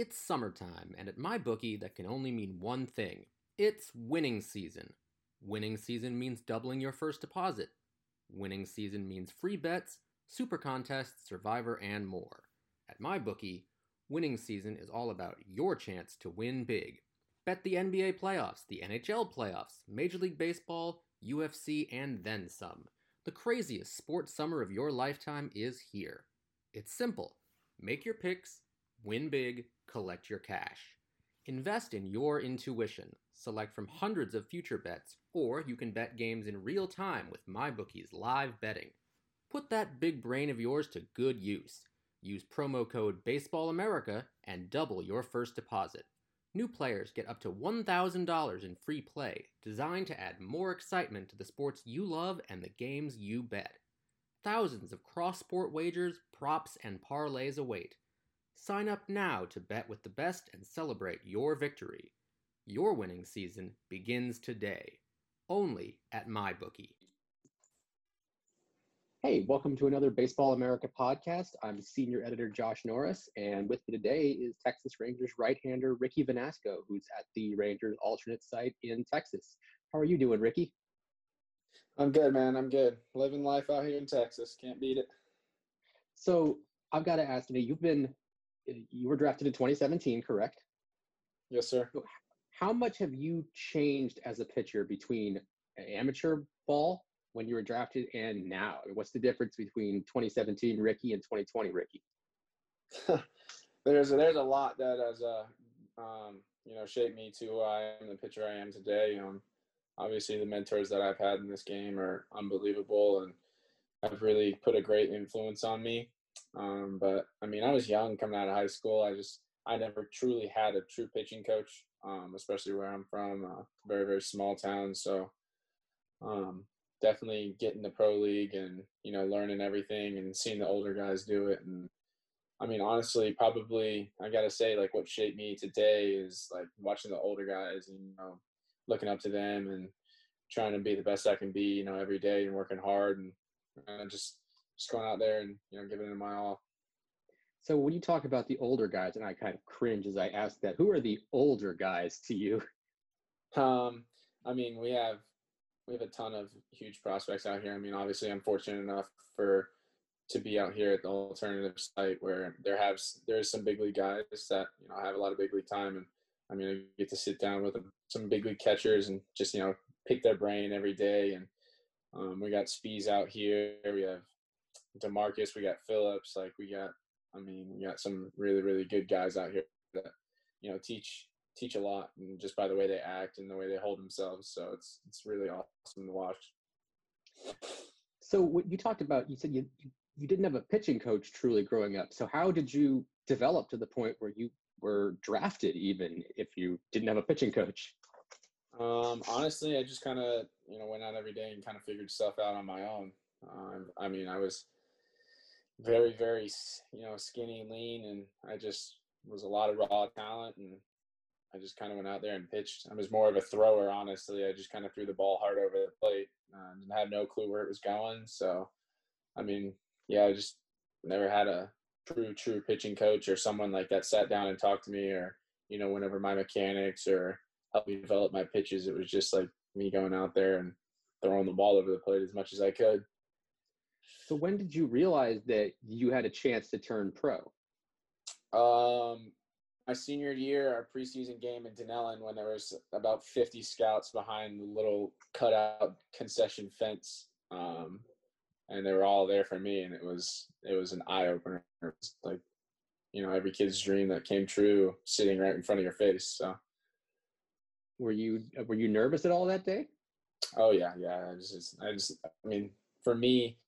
It's summertime, and at MyBookie, that can only mean one thing it's winning season. Winning season means doubling your first deposit. Winning season means free bets, super contests, survivor, and more. At MyBookie, winning season is all about your chance to win big. Bet the NBA playoffs, the NHL playoffs, Major League Baseball, UFC, and then some. The craziest sports summer of your lifetime is here. It's simple make your picks, win big, collect your cash. Invest in your intuition. Select from hundreds of future bets, or you can bet games in real time with MyBookie's live betting. Put that big brain of yours to good use. Use promo code BaseballAmerica and double your first deposit. New players get up to $1,000 in free play, designed to add more excitement to the sports you love and the games you bet. Thousands of cross sport wagers, props, and parlays await. Sign up now to bet with the best and celebrate your victory. Your winning season begins today, only at MyBookie. Hey, welcome to another Baseball America podcast. I'm senior editor Josh Norris, and with me today is Texas Rangers right-hander Ricky Vanasco, who's at the Rangers alternate site in Texas. How are you doing, Ricky? I'm good, man. I'm good. Living life out here in Texas. Can't beat it. So I've got to ask you, you've been, you were drafted in 2017, correct? Yes, sir. How much have you changed as a pitcher between amateur ball when you were drafted and now? What's the difference between 2017 Ricky and 2020 Ricky? there's a, there's a lot that has uh, um, you know shaped me to who I am, the pitcher I am today. Um, obviously, the mentors that I've had in this game are unbelievable and have really put a great influence on me. Um, but I mean, I was young coming out of high school. I just I never truly had a true pitching coach, um, especially where I'm from, uh, very very small town. So um, definitely getting the pro league and you know learning everything and seeing the older guys do it and I mean honestly probably I got to say like what shaped me today is like watching the older guys and you know looking up to them and trying to be the best I can be you know every day and working hard and uh, just just going out there and you know giving it my all. So when you talk about the older guys, and I kind of cringe as I ask that, who are the older guys to you? Um, I mean, we have we have a ton of huge prospects out here. I mean, obviously, I'm fortunate enough for to be out here at the alternative site where there have there's some big league guys that you know have a lot of big league time, and I mean, I get to sit down with some big league catchers and just you know pick their brain every day. And um, we got Speas out here, we have Demarcus, we got Phillips, like we got, I mean, we got some really really good guys out here that you know teach teach a lot and just by the way they act and the way they hold themselves. So it's it's really awesome to watch. So what you talked about, you said you you didn't have a pitching coach truly growing up. So how did you develop to the point where you were drafted, even if you didn't have a pitching coach? Um, honestly, I just kind of you know went out every day and kind of figured stuff out on my own. Um, I mean, I was very very you know skinny, lean, and I just was a lot of raw talent and I just kind of went out there and pitched. I was more of a thrower, honestly. I just kind of threw the ball hard over the plate uh, and had no clue where it was going. So, I mean, yeah, I just never had a true, true pitching coach or someone like that sat down and talked to me or, you know, went over my mechanics or helped me develop my pitches. It was just like me going out there and throwing the ball over the plate as much as I could. So, when did you realize that you had a chance to turn pro? Um, my senior year, our preseason game in Dunnellon, when there was about 50 scouts behind the little cutout concession fence, um, and they were all there for me, and it was it was an eye opener. It was like, you know, every kid's dream that came true, sitting right in front of your face. So, Were you were you nervous at all that day? Oh yeah, yeah. I just, I just, I mean, for me,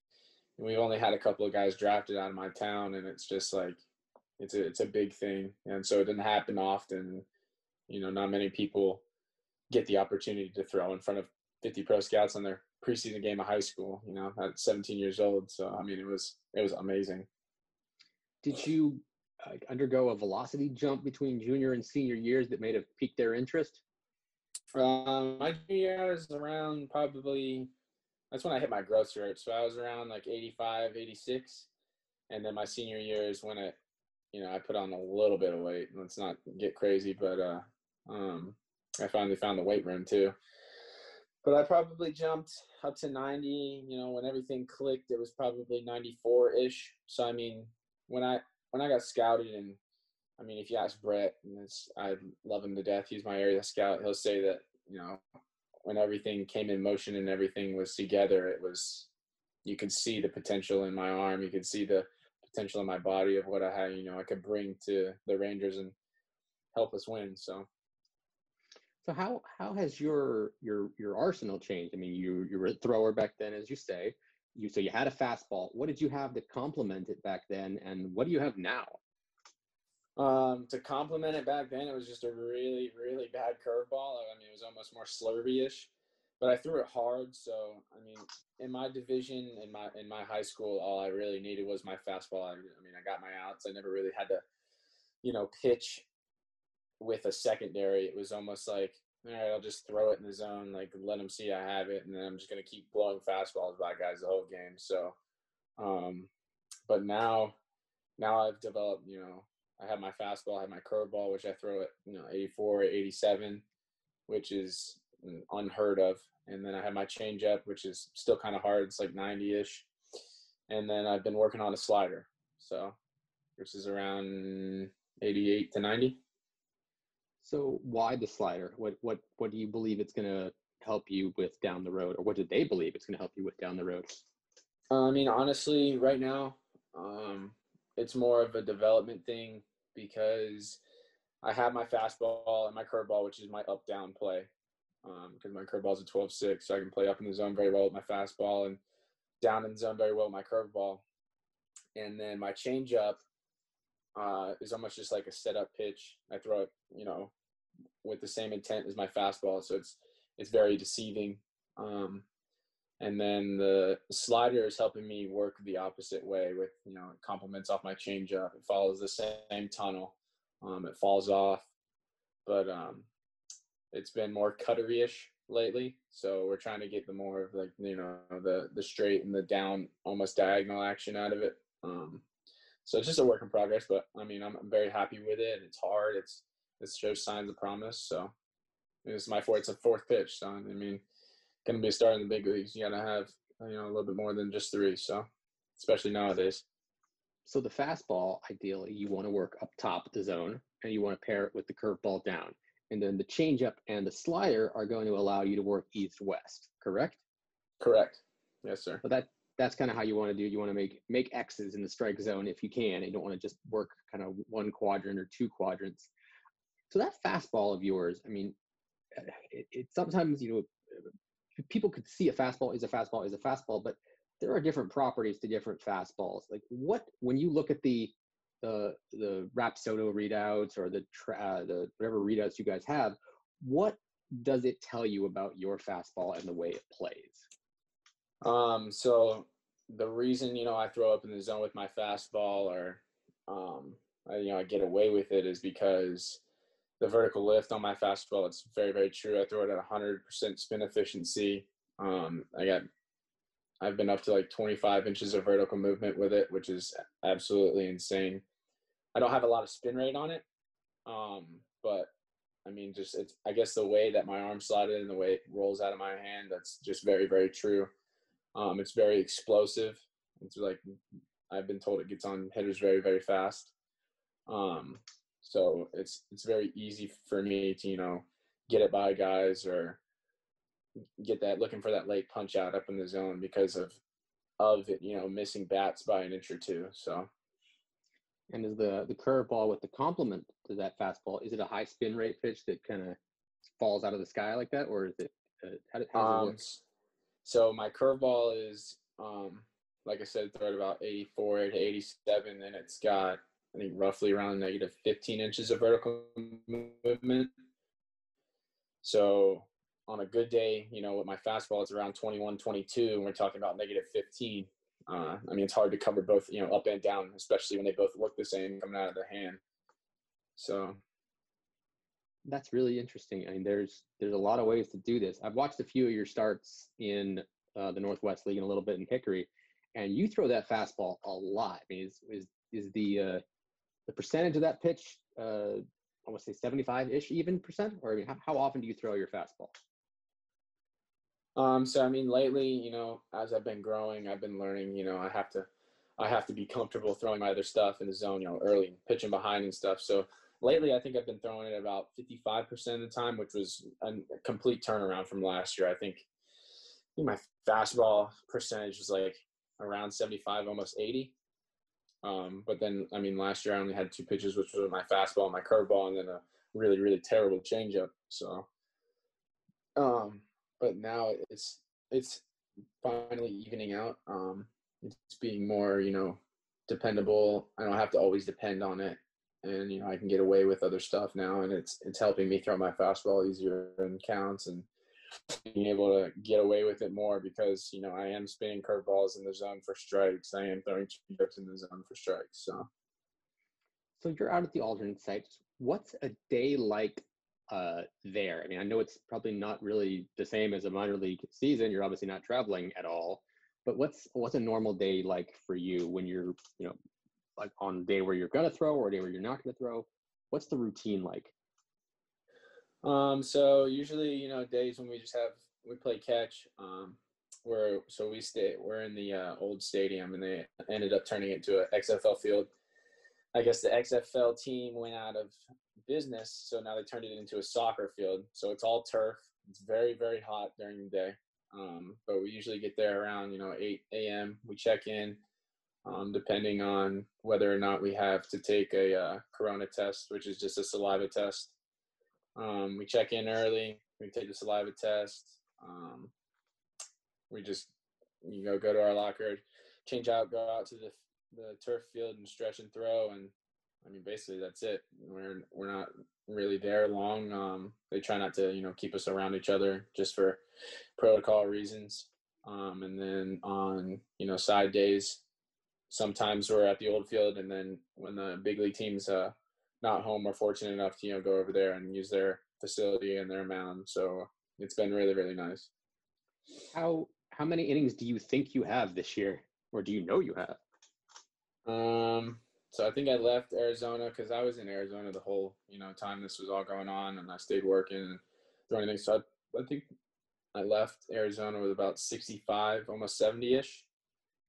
we've only had a couple of guys drafted out of my town, and it's just like, it's a, it's a big thing, and so it didn't happen often. You know, not many people get the opportunity to throw in front of 50 pro scouts on their preseason game of high school. You know, at 17 years old. So I mean, it was, it was amazing. Did you uh, undergo a velocity jump between junior and senior years that may have piqued their interest? Um, my junior year was around probably that's when I hit my growth spurt. So I was around like 85, 86. And then my senior year is when it, you know, I put on a little bit of weight. Let's not get crazy, but uh, um, I finally found the weight room too. But I probably jumped up to 90. You know, when everything clicked, it was probably 94 ish. So I mean, when I when I got scouted and I mean, if you ask Brett, and I love him to death. He's my area scout. He'll say that you know when everything came in motion and everything was together, it was you could see the potential in my arm. You could see the potential in my body of what I had. You know, I could bring to the Rangers and help us win. So. So how how has your your your arsenal changed? I mean, you you were a thrower back then, as you say. You so you had a fastball. What did you have to complement it back then, and what do you have now? Um, to complement it back then, it was just a really, really bad curveball. I mean, it was almost more slurvy-ish, but I threw it hard. So, I mean, in my division, in my in my high school, all I really needed was my fastball. I, I mean, I got my outs. I never really had to, you know, pitch with a secondary. It was almost like, all right, I'll just throw it in the zone, like let them see I have it, and then I'm just gonna keep blowing fastballs by guys the whole game. So, um, but now, now I've developed, you know, I have my fastball, I have my curveball, which I throw at you know 84, 87, which is unheard of. And then I have my changeup, which is still kind of hard. It's like 90-ish. And then I've been working on a slider, so which is around 88 to 90. So why the slider? What what what do you believe it's going to help you with down the road, or what do they believe it's going to help you with down the road? Uh, I mean, honestly, right now, um, it's more of a development thing because I have my fastball and my curveball, which is my up down play. Because um, my curveball is a 12 6, so I can play up in the zone very well with my fastball and down in the zone very well with my curveball. And then my changeup uh, is almost just like a setup pitch. I throw it, you know, with the same intent as my fastball, so it's it's very deceiving. Um, and then the slider is helping me work the opposite way with you know it complements off my changeup it follows the same tunnel um, it falls off but um, it's been more cuttery-ish lately so we're trying to get the more of like you know the the straight and the down almost diagonal action out of it um, so it's just a work in progress but i mean i'm, I'm very happy with it it's hard it's it shows signs of promise so it's my fourth it's a fourth pitch so i mean going to be a star in the big leagues, you got to have you know a little bit more than just three. So, especially nowadays. So the fastball, ideally, you want to work up top the zone, and you want to pair it with the curveball down, and then the changeup and the slider are going to allow you to work east-west. Correct? Correct. Yes, sir. But that that's kind of how you want to do. You want to make make X's in the strike zone if you can. You don't want to just work kind of one quadrant or two quadrants. So that fastball of yours, I mean, it, it sometimes you know people could see a fastball is a fastball is a fastball, but there are different properties to different fastballs. Like what when you look at the the the Rapsodo readouts or the uh, the whatever readouts you guys have, what does it tell you about your fastball and the way it plays? Um, so the reason you know I throw up in the zone with my fastball or um, I, you know I get away with it is because the vertical lift on my fastball. It's very, very true. I throw it at 100% spin efficiency. Um, I got, I've been up to like 25 inches of vertical movement with it, which is absolutely insane. I don't have a lot of spin rate on it, um, but I mean, just it's. I guess the way that my arm slotted and the way it rolls out of my hand, that's just very, very true. Um, it's very explosive. It's like I've been told it gets on hitters very, very fast. Um, so it's it's very easy for me to you know get it by guys or get that looking for that late punch out up in the zone because of of it you know missing bats by an inch or two. So. And is the the curveball with the complement to that fastball? Is it a high spin rate pitch that kind of falls out of the sky like that, or is it uh, how, how does it work? Um, so my curveball is, um, like I said, throw it about 84 to 87, and it's got I think roughly around negative 15 inches of vertical movement. So on a good day, you know, with my fastball, it's around 21, 22, and we're talking about negative 15. Uh, I mean, it's hard to cover both, you know, up and down, especially when they both look the same coming out of the hand. So that's really interesting. I mean, there's there's a lot of ways to do this. I've watched a few of your starts in uh, the Northwest League and a little bit in Hickory, and you throw that fastball a lot. I mean, is is is the uh, the percentage of that pitch? Uh, I want to say 75 ish, even percent, or I mean, how, how often do you throw your fastball? Um, so I mean, lately, you know, as I've been growing, I've been learning. You know, I have to, I have to be comfortable throwing my other stuff in the zone. You know, early pitching behind and stuff. So lately, I think I've been throwing it about 55% of the time, which was a complete turnaround from last year. I think, I think my fastball percentage was like around 75, almost 80. Um, but then, I mean, last year I only had two pitches, which was my fastball and my curveball, and then a really, really terrible changeup. So, um, but now it's it's finally evening out. Um, it's being more, you know, dependable. I don't have to always depend on it, and you know, I can get away with other stuff now, and it's it's helping me throw my fastball easier and counts and being able to get away with it more because you know I am spinning curveballs in the zone for strikes. I am throwing changeups in the zone for strikes. So, so you're out at the alternate sites. What's a day like uh, there? I mean, I know it's probably not really the same as a minor league season. You're obviously not traveling at all. But what's what's a normal day like for you when you're you know like on a day where you're gonna throw or a day where you're not gonna throw? What's the routine like? Um, so usually, you know, days when we just have we play catch. Um, we're so we stay we're in the uh, old stadium, and they ended up turning it to an XFL field. I guess the XFL team went out of business, so now they turned it into a soccer field. So it's all turf. It's very very hot during the day, um, but we usually get there around you know 8 a.m. We check in, um, depending on whether or not we have to take a uh, corona test, which is just a saliva test. Um, we check in early. We take the saliva test. Um, we just you know go to our locker, change out, go out to the the turf field and stretch and throw, and I mean basically that's it. We're we're not really there long. Um, they try not to you know keep us around each other just for protocol reasons. Um, and then on you know side days, sometimes we're at the old field, and then when the big league teams uh, not home are fortunate enough to you know go over there and use their facility and their mound. So it's been really really nice. How how many innings do you think you have this year, or do you know you have? Um, so I think I left Arizona because I was in Arizona the whole you know time this was all going on, and I stayed working and throwing things. So I, I think I left Arizona with about 65, almost 70 ish,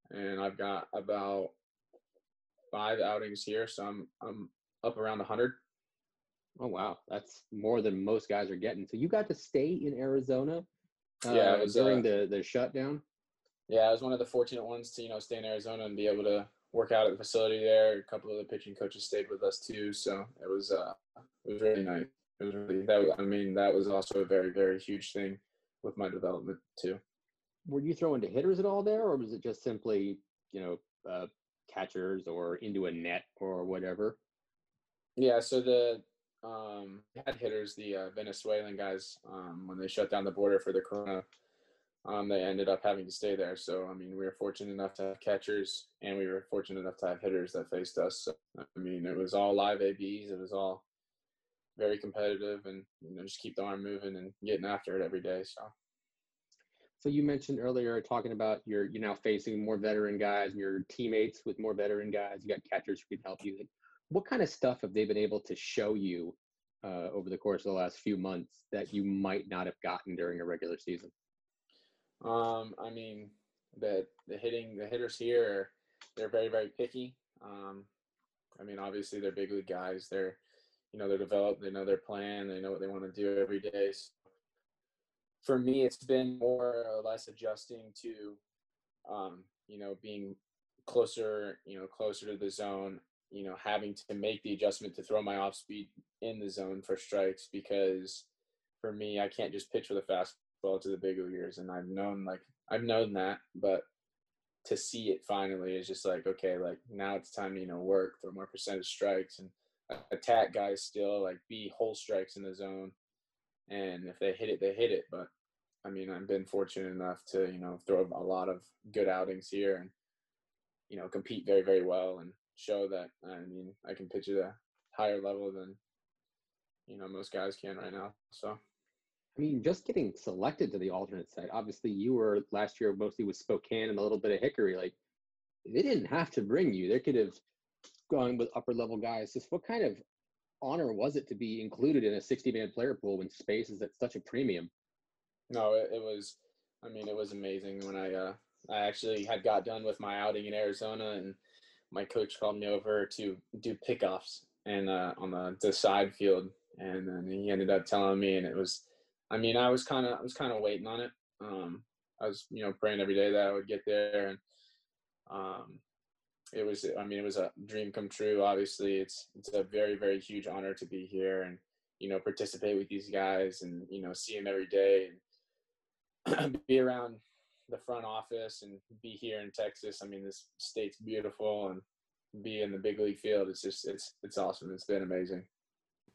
and I've got about five outings here, so I'm I'm up around 100. Oh wow, that's more than most guys are getting. So you got to stay in Arizona uh, yeah, was, during uh, the the shutdown. Yeah, I was one of the fortunate ones to you know stay in Arizona and be able to work out at the facility there. A couple of the pitching coaches stayed with us too, so it was uh it was really nice. It was really that I mean that was also a very very huge thing with my development too. Were you throwing to hitters at all there, or was it just simply you know uh, catchers or into a net or whatever? Yeah, so the um, had hitters, the uh, Venezuelan guys, um, when they shut down the border for the corona, um, they ended up having to stay there. So I mean, we were fortunate enough to have catchers, and we were fortunate enough to have hitters that faced us. So, I mean, it was all live ABs. It was all very competitive, and you know, just keep the arm moving and getting after it every day. So. So you mentioned earlier talking about you're you're now facing more veteran guys, and your teammates with more veteran guys. You got catchers who can help you what kind of stuff have they been able to show you uh, over the course of the last few months that you might not have gotten during a regular season? Um, I mean, the the hitting the hitters here, they're very very picky. Um, I mean, obviously they're big league guys. They're you know they're developed. They know their plan. They know what they want to do every day. So for me, it's been more or less adjusting to, um, you know, being closer, you know, closer to the zone you know, having to make the adjustment to throw my off speed in the zone for strikes because for me, I can't just pitch with a fastball to the big leaguers, and I've known like I've known that, but to see it finally is just like okay, like now it's time to you know work, throw more percentage strikes, and attack guys still, like be whole strikes in the zone, and if they hit it, they hit it. But I mean, I've been fortunate enough to you know throw a lot of good outings here and you know compete very very well. And show that I mean I can pitch at a higher level than you know most guys can right now. So. I mean, just getting selected to the alternate site. Obviously, you were last year mostly with Spokane and a little bit of Hickory. Like, they didn't have to bring you. They could have gone with upper level guys. Just what kind of honor was it to be included in a 60 man player pool when space is at such a premium? No, it, it was. I mean, it was amazing when I uh, I actually had got done with my outing in Arizona, and my coach called me over to do pickoffs and uh, on the, the side field, and then he ended up telling me, and it was. I mean, I was kind of I was kind of waiting on it. Um, I was you know praying every day that I would get there, and um, it was i mean it was a dream come true obviously it's it's a very very huge honor to be here and you know participate with these guys and you know see them every day and be around the front office and be here in texas. I mean this state's beautiful and be in the big league field it's just it's it's awesome. It's been amazing.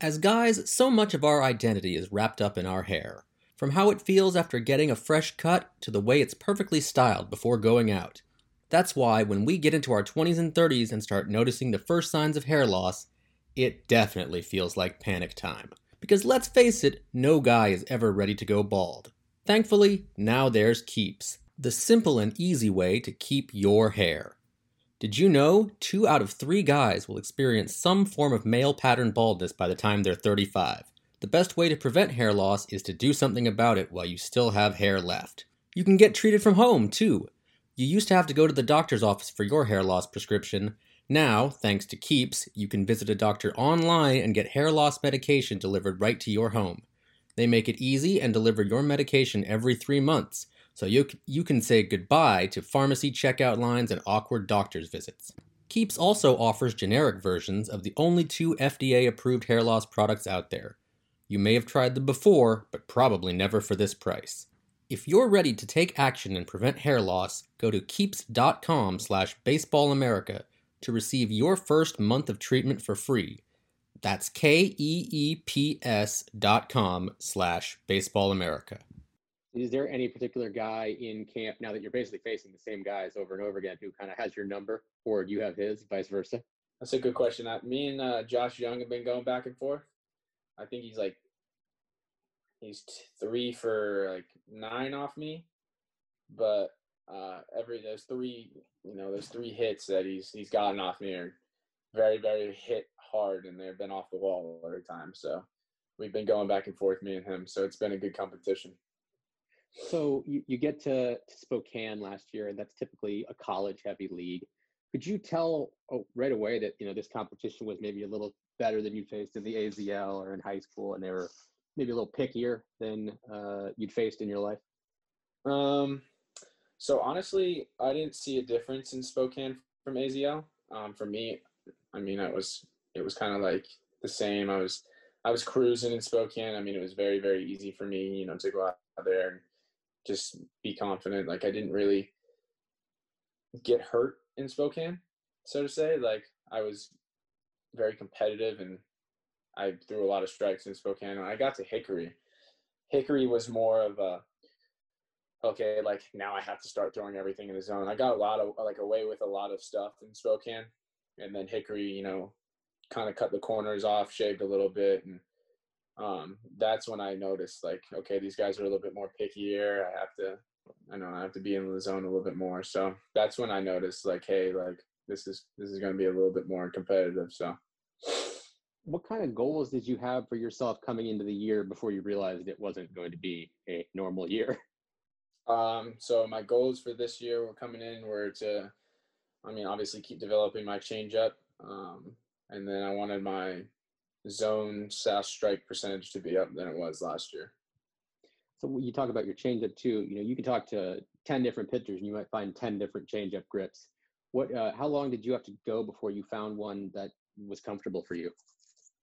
As guys so much of our identity is wrapped up in our hair. From how it feels after getting a fresh cut to the way it's perfectly styled before going out. That's why when we get into our 20s and 30s and start noticing the first signs of hair loss, it definitely feels like panic time. Because let's face it, no guy is ever ready to go bald. Thankfully, now there's Keeps, the simple and easy way to keep your hair. Did you know two out of three guys will experience some form of male pattern baldness by the time they're 35? The best way to prevent hair loss is to do something about it while you still have hair left. You can get treated from home, too, you used to have to go to the doctor's office for your hair loss prescription. Now, thanks to Keeps, you can visit a doctor online and get hair loss medication delivered right to your home. They make it easy and deliver your medication every three months, so you, you can say goodbye to pharmacy checkout lines and awkward doctor's visits. Keeps also offers generic versions of the only two FDA approved hair loss products out there. You may have tried them before, but probably never for this price. If you're ready to take action and prevent hair loss, go to keeps.com slash baseballamerica to receive your first month of treatment for free. That's K-E-E-P-S dot com slash baseballamerica. Is there any particular guy in camp now that you're basically facing the same guys over and over again who kind of has your number or do you have his, vice versa? That's a good question. Me and uh, Josh Jung have been going back and forth. I think he's like he's three for like nine off me, but uh, every those three, you know, those three hits that he's he's gotten off me are very very hit hard, and they've been off the wall every time. So we've been going back and forth, me and him. So it's been a good competition. So you, you get to, to Spokane last year, and that's typically a college heavy league. Could you tell oh, right away that you know this competition was maybe a little better than you faced in the AZL or in high school, and they were maybe a little pickier than uh, you'd faced in your life? Um, so honestly, I didn't see a difference in Spokane from AZL. Um, for me, I mean, it was it was kind of like the same. I was I was cruising in Spokane. I mean, it was very very easy for me, you know, to go out there and just be confident. Like I didn't really get hurt in Spokane, so to say. Like I was very competitive and I threw a lot of strikes in Spokane. And I got to Hickory. Hickory was more of a okay, like now I have to start throwing everything in the zone. I got a lot of like away with a lot of stuff in Spokane, and then Hickory, you know, kind of cut the corners off, shaved a little bit, and um, that's when I noticed like, okay, these guys are a little bit more pickier. I have to, I know I have to be in the zone a little bit more. So that's when I noticed like, hey, like this is this is going to be a little bit more competitive. So what kind of goals did you have for yourself coming into the year before you realized it wasn't going to be a normal year? Um, so my goals for this year were coming in were to, I mean, obviously keep developing my changeup, um, and then I wanted my zone slash strike percentage to be up than it was last year. So you talk about your changeup too, you know, you can talk to ten different pitchers and you might find ten different changeup grips. What, uh, how long did you have to go before you found one that was comfortable for you?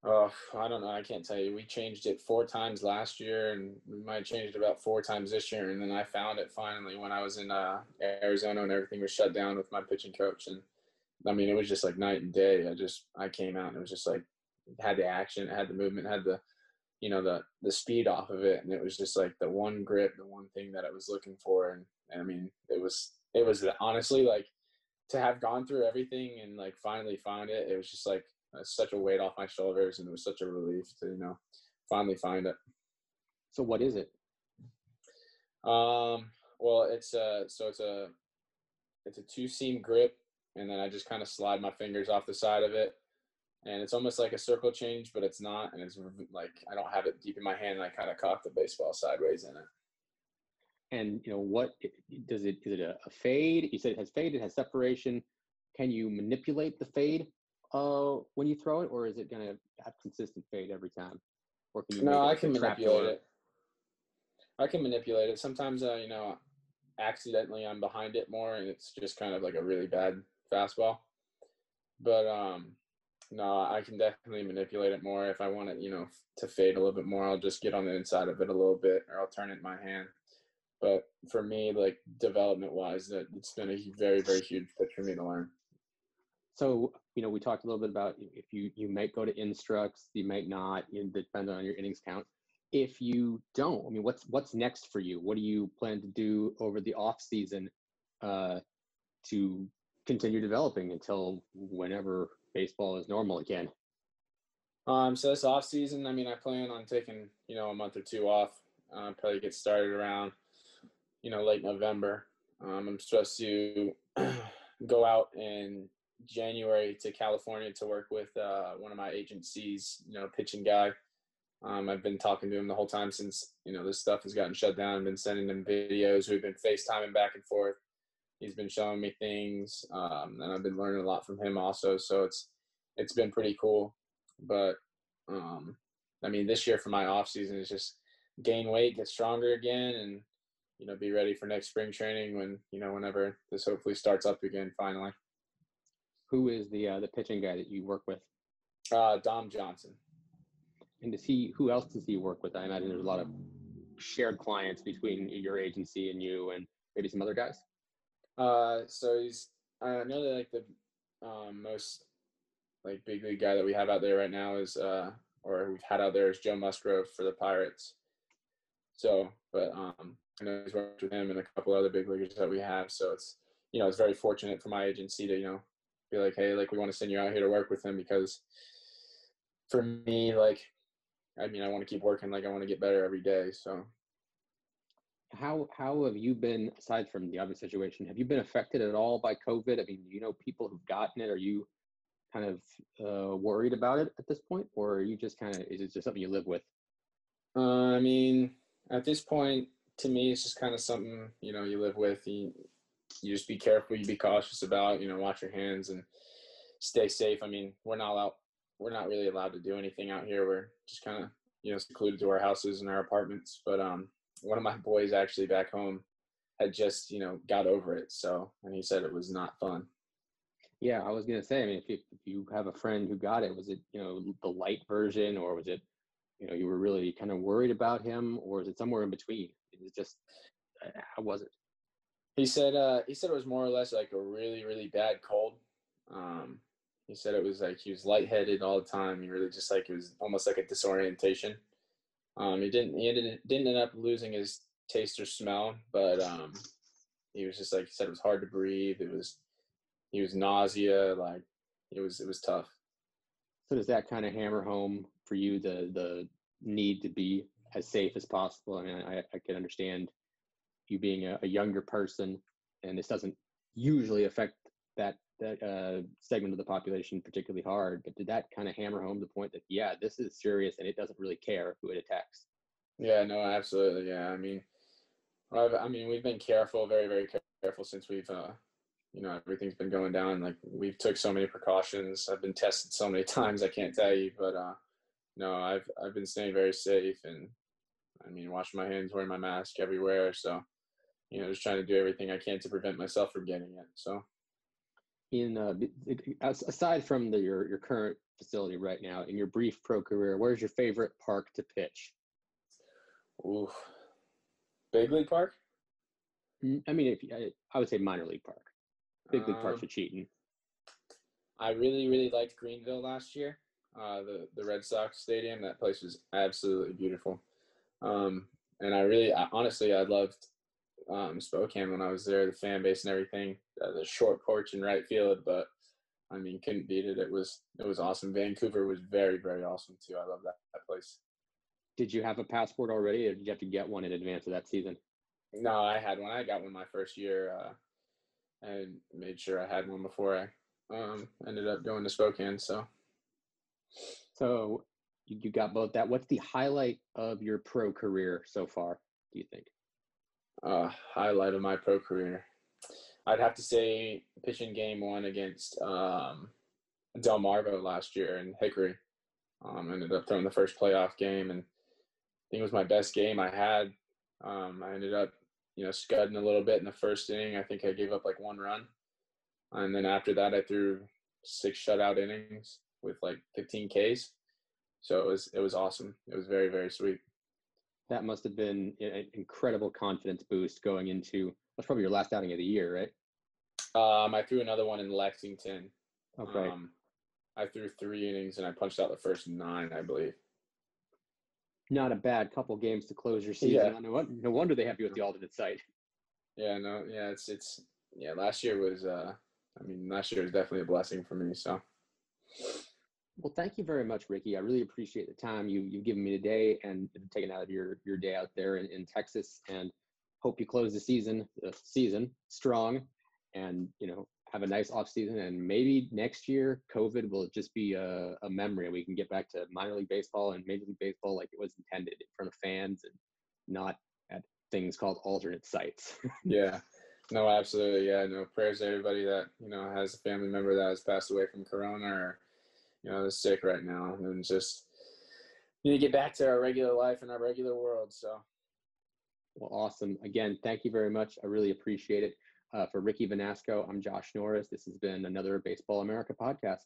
Oh, I don't know. I can't tell you. We changed it four times last year, and we might have changed it about four times this year. And then I found it finally when I was in uh, Arizona and everything was shut down with my pitching coach. And I mean, it was just like night and day. I just I came out and it was just like had the action, had the movement, had the you know the the speed off of it, and it was just like the one grip, the one thing that I was looking for. And, and I mean, it was it was honestly like to have gone through everything and like finally find it. It was just like such a weight off my shoulders, and it was such a relief to you know finally find it. So what is it? Um, well, it's a so it's a it's a two seam grip, and then I just kind of slide my fingers off the side of it, and it's almost like a circle change, but it's not, and it's like I don't have it deep in my hand, and I kind of cock the baseball sideways in it. And you know what does it? Is it a, a fade? You said it has fade. It has separation. Can you manipulate the fade uh, when you throw it, or is it going to have consistent fade every time? Or can you no, I can manipulate it. I can manipulate it. Sometimes, uh, you know, accidentally I'm behind it more, and it's just kind of like a really bad fastball. But um, no, I can definitely manipulate it more. If I want it, you know, to fade a little bit more, I'll just get on the inside of it a little bit, or I'll turn it in my hand. But for me, like development wise, that it's been a very, very huge fit for me to learn. So, you know, we talked a little bit about if you you might go to instructs, you might not, know, depending on your innings count. If you don't, I mean, what's what's next for you? What do you plan to do over the off season uh, to continue developing until whenever baseball is normal again? Um, so this off season, I mean, I plan on taking you know a month or two off. Uh, probably get started around you know late November. Um, I'm supposed to go out in January to California to work with uh, one of my agencies, you know, pitching guy. Um, I've been talking to him the whole time since you know this stuff has gotten shut down. I've been sending him videos. We've been FaceTiming back and forth. He's been showing me things, um, and I've been learning a lot from him also. So it's it's been pretty cool. But um, I mean, this year for my off season is just gain weight, get stronger again, and you know be ready for next spring training when you know whenever this hopefully starts up again finally who is the uh, the pitching guy that you work with? Uh, Dom Johnson. And does he? Who else does he work with? I imagine there's a lot of shared clients between your agency and you, and maybe some other guys. Uh, so he's I know that like the um, most like big league guy that we have out there right now is uh, or we've had out there is Joe Musgrove for the Pirates. So, but um, I know he's worked with him and a couple other big leaguers that we have. So it's you know it's very fortunate for my agency to you know be like, hey, like we want to send you out here to work with him because for me, like, I mean, I want to keep working. Like, I want to get better every day. So, how how have you been aside from the obvious situation? Have you been affected at all by COVID? I mean, you know people who've gotten it. Are you kind of uh, worried about it at this point, or are you just kind of is it just something you live with? Uh, I mean, at this point, to me, it's just kind of something you know you live with. You, you just be careful, you be cautious about, you know, wash your hands and stay safe. I mean, we're not out, we're not really allowed to do anything out here. We're just kind of, you know, secluded to our houses and our apartments. But um, one of my boys actually back home had just, you know, got over it. So, and he said it was not fun. Yeah, I was gonna say. I mean, if you, if you have a friend who got it, was it you know the light version, or was it you know you were really kind of worried about him, or is it somewhere in between? It just uh, how was it? He said uh, he said it was more or less like a really really bad cold. Um, he said it was like he was lightheaded all the time. He really just like it was almost like a disorientation. Um, he didn't he didn't didn't end up losing his taste or smell, but um, he was just like he said it was hard to breathe. It was he was nausea. Like it was it was tough. So does that kind of hammer home for you the the need to be as safe as possible? I mean, I, I can understand you being a, a younger person, and this doesn't usually affect that that uh, segment of the population particularly hard. But did that kind of hammer home the point that yeah, this is serious and it doesn't really care who it attacks? Yeah, no, absolutely. Yeah, I mean, I've, I mean, we've been careful, very, very careful since we've, uh, you know, everything's been going down. Like we've took so many precautions. I've been tested so many times. I can't tell you, but uh, no, I've I've been staying very safe and I mean, washing my hands, wearing my mask everywhere. So you know, just trying to do everything I can to prevent myself from getting it. So, in uh, aside from the, your your current facility right now. In your brief pro career, where's your favorite park to pitch? Ooh, Big League Park. I mean, if I, I would say minor league park. Big league parks Um, are cheating. I really, really liked Greenville last year. Uh, the the Red Sox stadium. That place was absolutely beautiful. Um, and I really, I, honestly, I loved um, Spokane when I was there. The fan base and everything. Uh, the short porch in right field, but I mean, couldn't beat it. It was it was awesome. Vancouver was very, very awesome too. I love that, that place. Did you have a passport already, or did you have to get one in advance of that season? No, I had one. I got one my first year. Uh, I made sure I had one before I um, ended up going to Spokane. So. So you, you got both that. What's the highlight of your pro career so far? Do you think? Uh, highlight of my pro career. I'd have to say pitching game one against um, Delmarva last year in Hickory. Um, ended up throwing the first playoff game, and I think it was my best game I had. Um, I ended up, you know, scudding a little bit in the first inning. I think I gave up like one run, and then after that, I threw six shutout innings with like 15 Ks. So it was it was awesome. It was very very sweet. That must have been an incredible confidence boost going into that's probably your last outing of the year, right? Um, I threw another one in Lexington. Okay. Um, I threw three innings and I punched out the first nine, I believe. Not a bad couple games to close your season. Yeah. No, no wonder they have you at the alternate site. Yeah, no, yeah, it's it's yeah. Last year was, uh, I mean, last year was definitely a blessing for me. So Well, thank you very much, Ricky. I really appreciate the time you you've given me today and taking out of your your day out there in, in Texas. And hope you close the season the season strong, and you know have a nice off season. And maybe next year, COVID will just be a, a memory, we can get back to minor league baseball and major league baseball like it was intended in front of fans and not at things called alternate sites. yeah, no, absolutely, yeah, no prayers to everybody that you know has a family member that has passed away from Corona or you know sick right now, and just need to get back to our regular life and our regular world. So Well, awesome. Again, thank you very much. I really appreciate it. Uh, for Ricky Vanasco, I'm Josh Norris. This has been another Baseball America podcast.